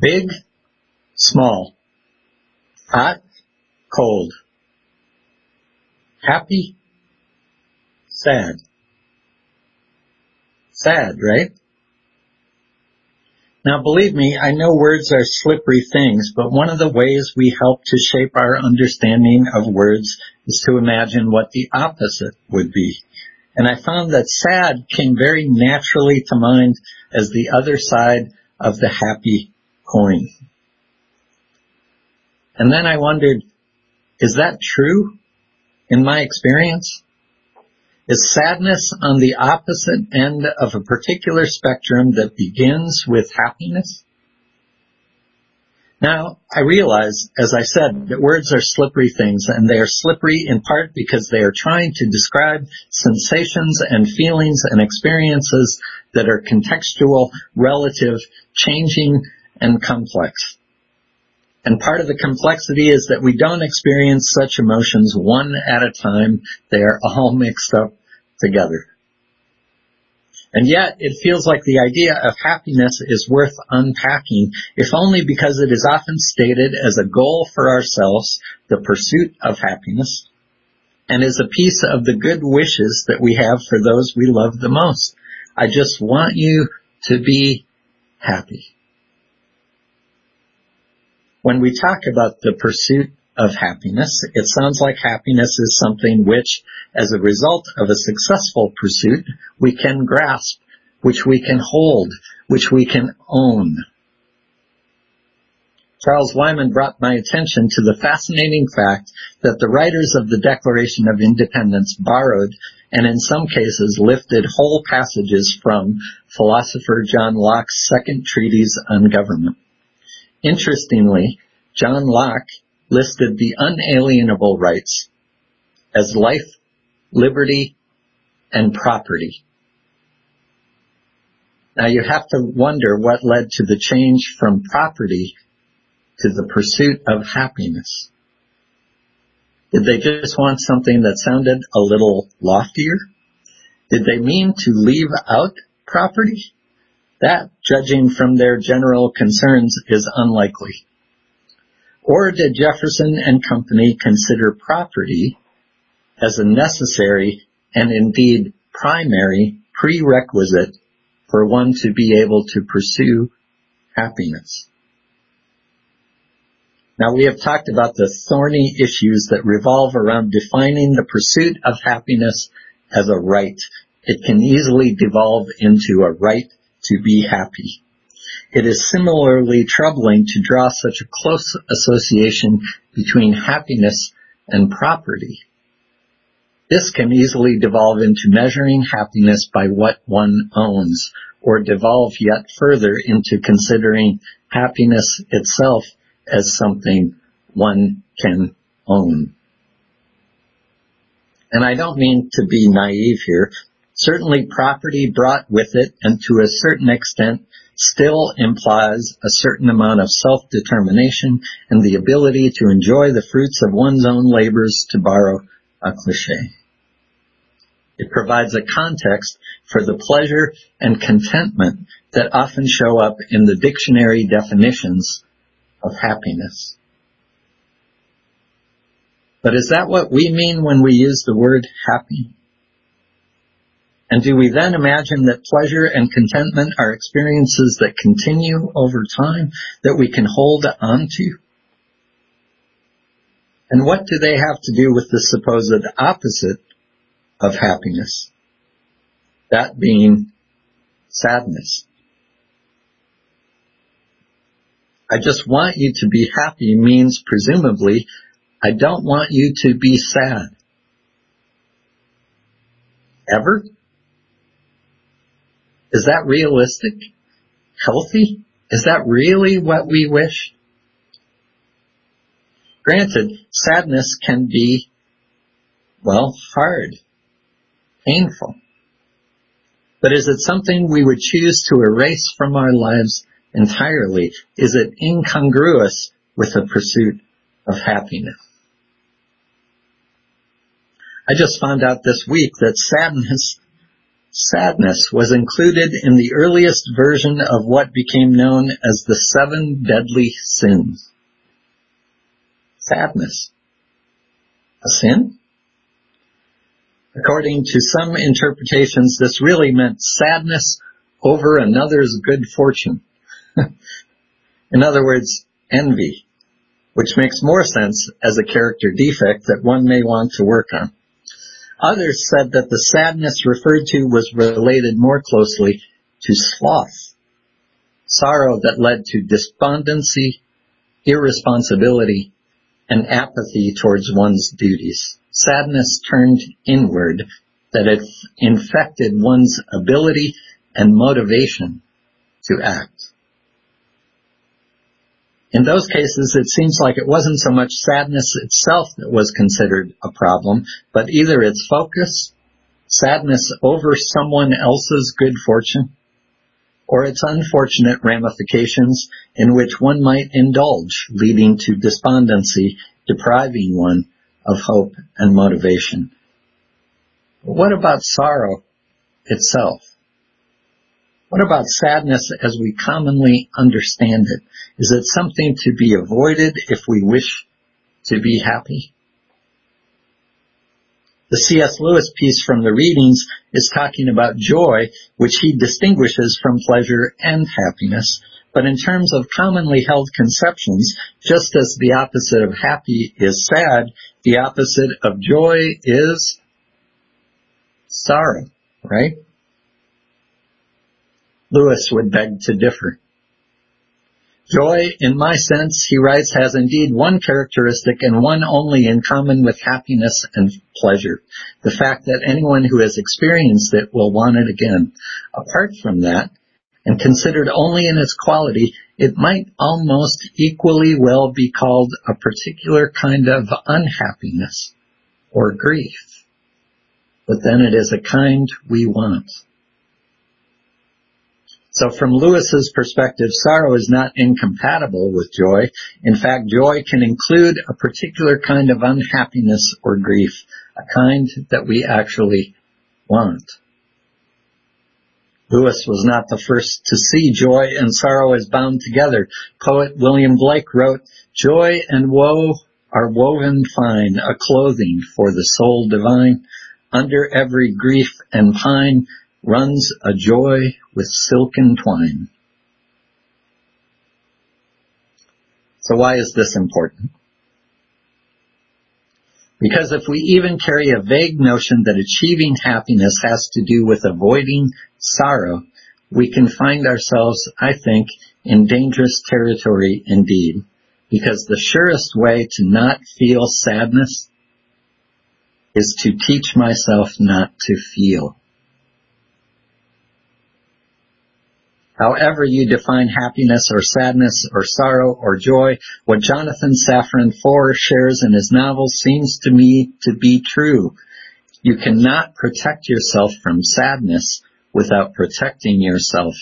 Big, small, hot, cold, happy, sad. Sad, right? Now believe me, I know words are slippery things, but one of the ways we help to shape our understanding of words is to imagine what the opposite would be. And I found that sad came very naturally to mind as the other side of the happy coin. And then I wondered, is that true in my experience? Is sadness on the opposite end of a particular spectrum that begins with happiness? Now, I realize, as I said, that words are slippery things, and they are slippery in part because they are trying to describe sensations and feelings and experiences that are contextual, relative, changing, and complex. And part of the complexity is that we don't experience such emotions one at a time. They are all mixed up together. And yet, it feels like the idea of happiness is worth unpacking, if only because it is often stated as a goal for ourselves, the pursuit of happiness, and is a piece of the good wishes that we have for those we love the most. I just want you to be happy. When we talk about the pursuit of happiness, it sounds like happiness is something which, as a result of a successful pursuit, we can grasp, which we can hold, which we can own. Charles Wyman brought my attention to the fascinating fact that the writers of the Declaration of Independence borrowed and in some cases lifted whole passages from philosopher John Locke's second treatise on government. Interestingly, John Locke listed the unalienable rights as life, liberty, and property. Now you have to wonder what led to the change from property to the pursuit of happiness. Did they just want something that sounded a little loftier? Did they mean to leave out property? That, judging from their general concerns, is unlikely. Or did Jefferson and company consider property as a necessary and indeed primary prerequisite for one to be able to pursue happiness? Now we have talked about the thorny issues that revolve around defining the pursuit of happiness as a right. It can easily devolve into a right to be happy. It is similarly troubling to draw such a close association between happiness and property. This can easily devolve into measuring happiness by what one owns, or devolve yet further into considering happiness itself as something one can own. And I don't mean to be naive here. Certainly property brought with it, and to a certain extent, still implies a certain amount of self-determination and the ability to enjoy the fruits of one's own labors, to borrow a cliche. It provides a context for the pleasure and contentment that often show up in the dictionary definitions of happiness. But is that what we mean when we use the word happy? And do we then imagine that pleasure and contentment are experiences that continue over time, that we can hold on to? And what do they have to do with the supposed opposite of happiness? That being sadness. I just want you to be happy means presumably I don't want you to be sad. Ever? Is that realistic? Healthy? Is that really what we wish? Granted, sadness can be, well, hard, painful. But is it something we would choose to erase from our lives entirely? Is it incongruous with the pursuit of happiness? I just found out this week that sadness sadness was included in the earliest version of what became known as the seven deadly sins. Sadness. A sin? According to some interpretations, this really meant sadness over another's good fortune. in other words, envy, which makes more sense as a character defect that one may want to work on. Others said that the sadness referred to was related more closely to sloth, sorrow that led to despondency, irresponsibility, and apathy towards one's duties. Sadness turned inward that it infected one's ability and motivation to act. In those cases, it seems like it wasn't so much sadness itself that was considered a problem, but either its focus, sadness over someone else's good fortune, or its unfortunate ramifications in which one might indulge, leading to despondency, depriving one of hope and motivation. What about sorrow itself? What about sadness as we commonly understand it? Is it something to be avoided if we wish to be happy? The C.S. Lewis piece from the readings is talking about joy, which he distinguishes from pleasure and happiness. But in terms of commonly held conceptions, just as the opposite of happy is sad, the opposite of joy is sorrow, right? Lewis would beg to differ. Joy, in my sense, he writes, has indeed one characteristic and one only in common with happiness and pleasure. The fact that anyone who has experienced it will want it again. Apart from that, and considered only in its quality, it might almost equally well be called a particular kind of unhappiness or grief. But then it is a kind we want. So from Lewis's perspective, sorrow is not incompatible with joy. In fact, joy can include a particular kind of unhappiness or grief, a kind that we actually want. Lewis was not the first to see joy and sorrow as bound together. Poet William Blake wrote, Joy and woe are woven fine, a clothing for the soul divine. Under every grief and pine runs a joy with silken twine. So why is this important? Because if we even carry a vague notion that achieving happiness has to do with avoiding sorrow, we can find ourselves, I think, in dangerous territory indeed. Because the surest way to not feel sadness is to teach myself not to feel. However you define happiness or sadness or sorrow or joy, what Jonathan Safran Foer shares in his novel seems to me to be true. You cannot protect yourself from sadness without protecting yourself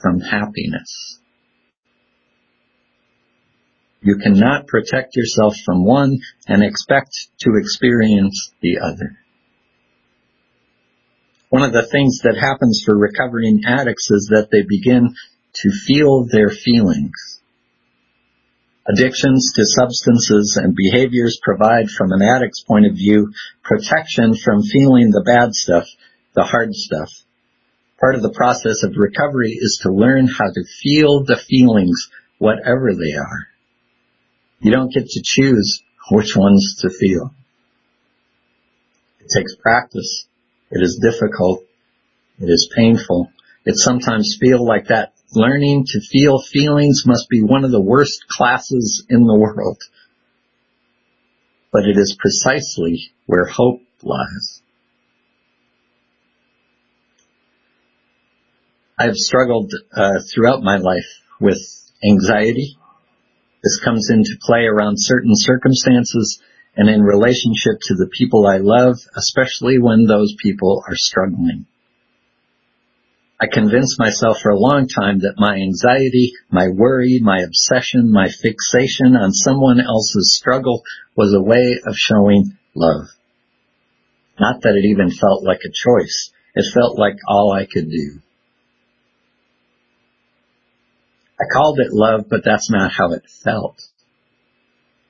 from happiness. You cannot protect yourself from one and expect to experience the other. One of the things that happens for recovering addicts is that they begin to feel their feelings. Addictions to substances and behaviors provide from an addict's point of view protection from feeling the bad stuff, the hard stuff. Part of the process of recovery is to learn how to feel the feelings, whatever they are. You don't get to choose which ones to feel. It takes practice. It is difficult. It is painful. It sometimes feels like that learning to feel feelings must be one of the worst classes in the world. But it is precisely where hope lies. I've struggled uh, throughout my life with anxiety. This comes into play around certain circumstances and in relationship to the people I love, especially when those people are struggling. I convinced myself for a long time that my anxiety, my worry, my obsession, my fixation on someone else's struggle was a way of showing love. Not that it even felt like a choice. It felt like all I could do. I called it love, but that's not how it felt.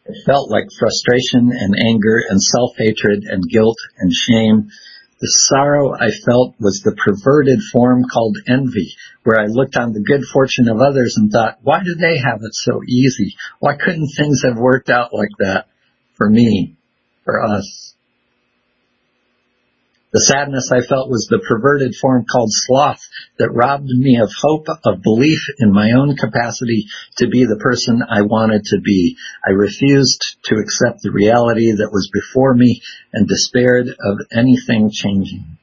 It felt like frustration and anger and self-hatred and guilt and shame. The sorrow I felt was the perverted form called envy, where I looked on the good fortune of others and thought, why do they have it so easy? Why couldn't things have worked out like that for me, for us? The sadness I felt was the perverted form called sloth that robbed me of hope, of belief in my own capacity to be the person I wanted to be. I refused to accept the reality that was before me and despaired of anything changing.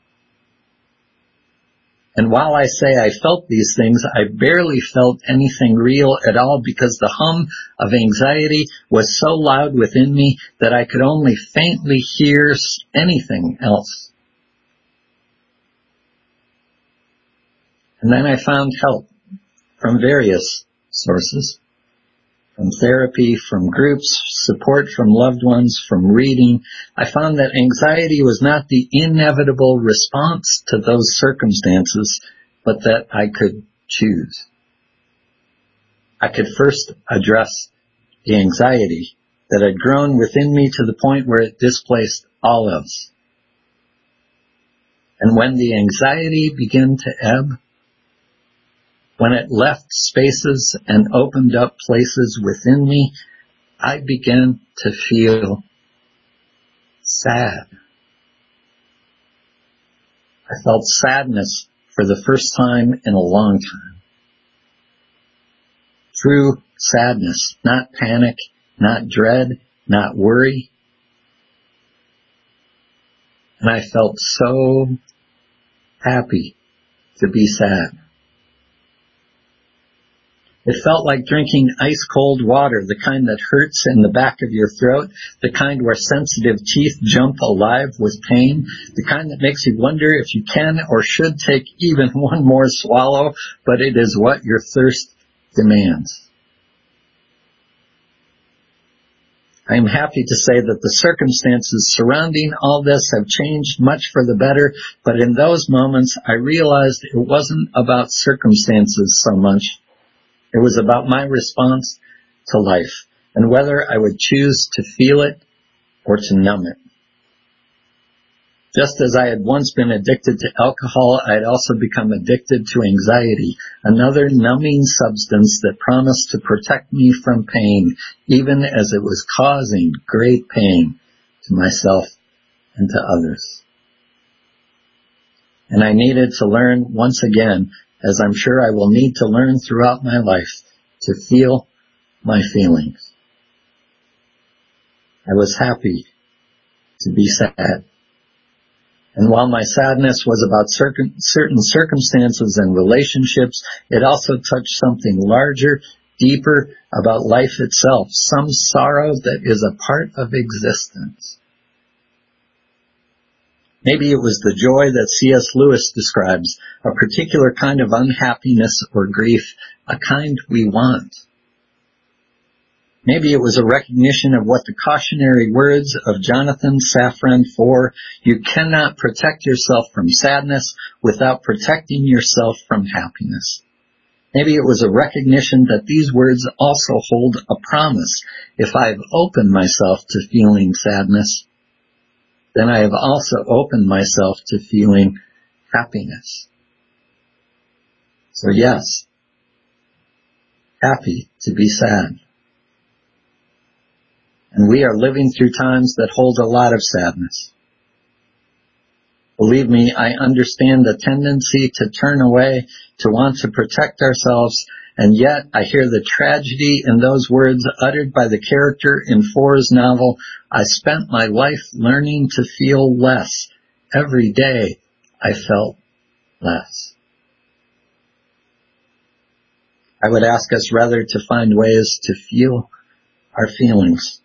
And while I say I felt these things, I barely felt anything real at all because the hum of anxiety was so loud within me that I could only faintly hear anything else. And then I found help from various sources. From therapy, from groups, support from loved ones, from reading. I found that anxiety was not the inevitable response to those circumstances, but that I could choose. I could first address the anxiety that had grown within me to the point where it displaced all else. And when the anxiety began to ebb, when it left spaces and opened up places within me, I began to feel sad. I felt sadness for the first time in a long time. True sadness, not panic, not dread, not worry. And I felt so happy to be sad. It felt like drinking ice cold water, the kind that hurts in the back of your throat, the kind where sensitive teeth jump alive with pain, the kind that makes you wonder if you can or should take even one more swallow, but it is what your thirst demands. I am happy to say that the circumstances surrounding all this have changed much for the better, but in those moments I realized it wasn't about circumstances so much it was about my response to life and whether I would choose to feel it or to numb it. Just as I had once been addicted to alcohol, I had also become addicted to anxiety, another numbing substance that promised to protect me from pain, even as it was causing great pain to myself and to others. And I needed to learn once again as I'm sure I will need to learn throughout my life to feel my feelings. I was happy to be sad. And while my sadness was about certain, certain circumstances and relationships, it also touched something larger, deeper about life itself, some sorrow that is a part of existence. Maybe it was the joy that C.S. Lewis describes, a particular kind of unhappiness or grief, a kind we want. Maybe it was a recognition of what the cautionary words of Jonathan Safran Foer, you cannot protect yourself from sadness without protecting yourself from happiness. Maybe it was a recognition that these words also hold a promise. If I've opened myself to feeling sadness, then I have also opened myself to feeling happiness. So yes, happy to be sad. And we are living through times that hold a lot of sadness. Believe me, I understand the tendency to turn away, to want to protect ourselves, and yet I hear the tragedy in those words uttered by the character in Foer's novel, I spent my life learning to feel less. Every day I felt less. I would ask us rather to find ways to feel our feelings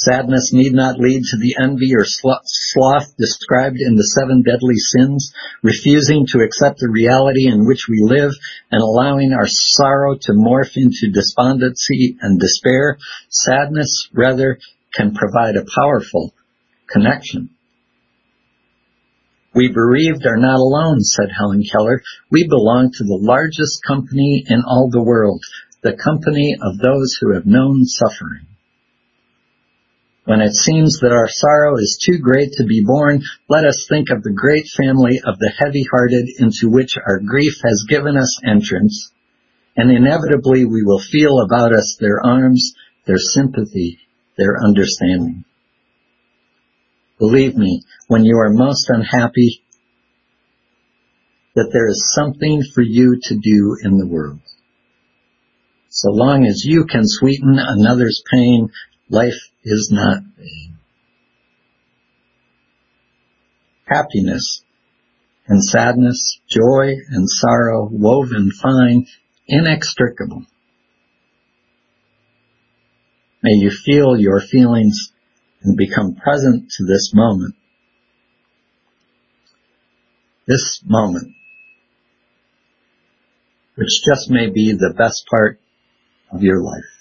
Sadness need not lead to the envy or sloth described in the seven deadly sins, refusing to accept the reality in which we live and allowing our sorrow to morph into despondency and despair. Sadness, rather, can provide a powerful connection. We bereaved are not alone, said Helen Keller. We belong to the largest company in all the world, the company of those who have known suffering. When it seems that our sorrow is too great to be borne, let us think of the great family of the heavy-hearted into which our grief has given us entrance, and inevitably we will feel about us their arms, their sympathy, their understanding. Believe me, when you are most unhappy, that there is something for you to do in the world. So long as you can sweeten another's pain, life is not vain. Happiness and sadness, joy and sorrow, woven fine, inextricable. May you feel your feelings and become present to this moment. This moment, which just may be the best part of your life.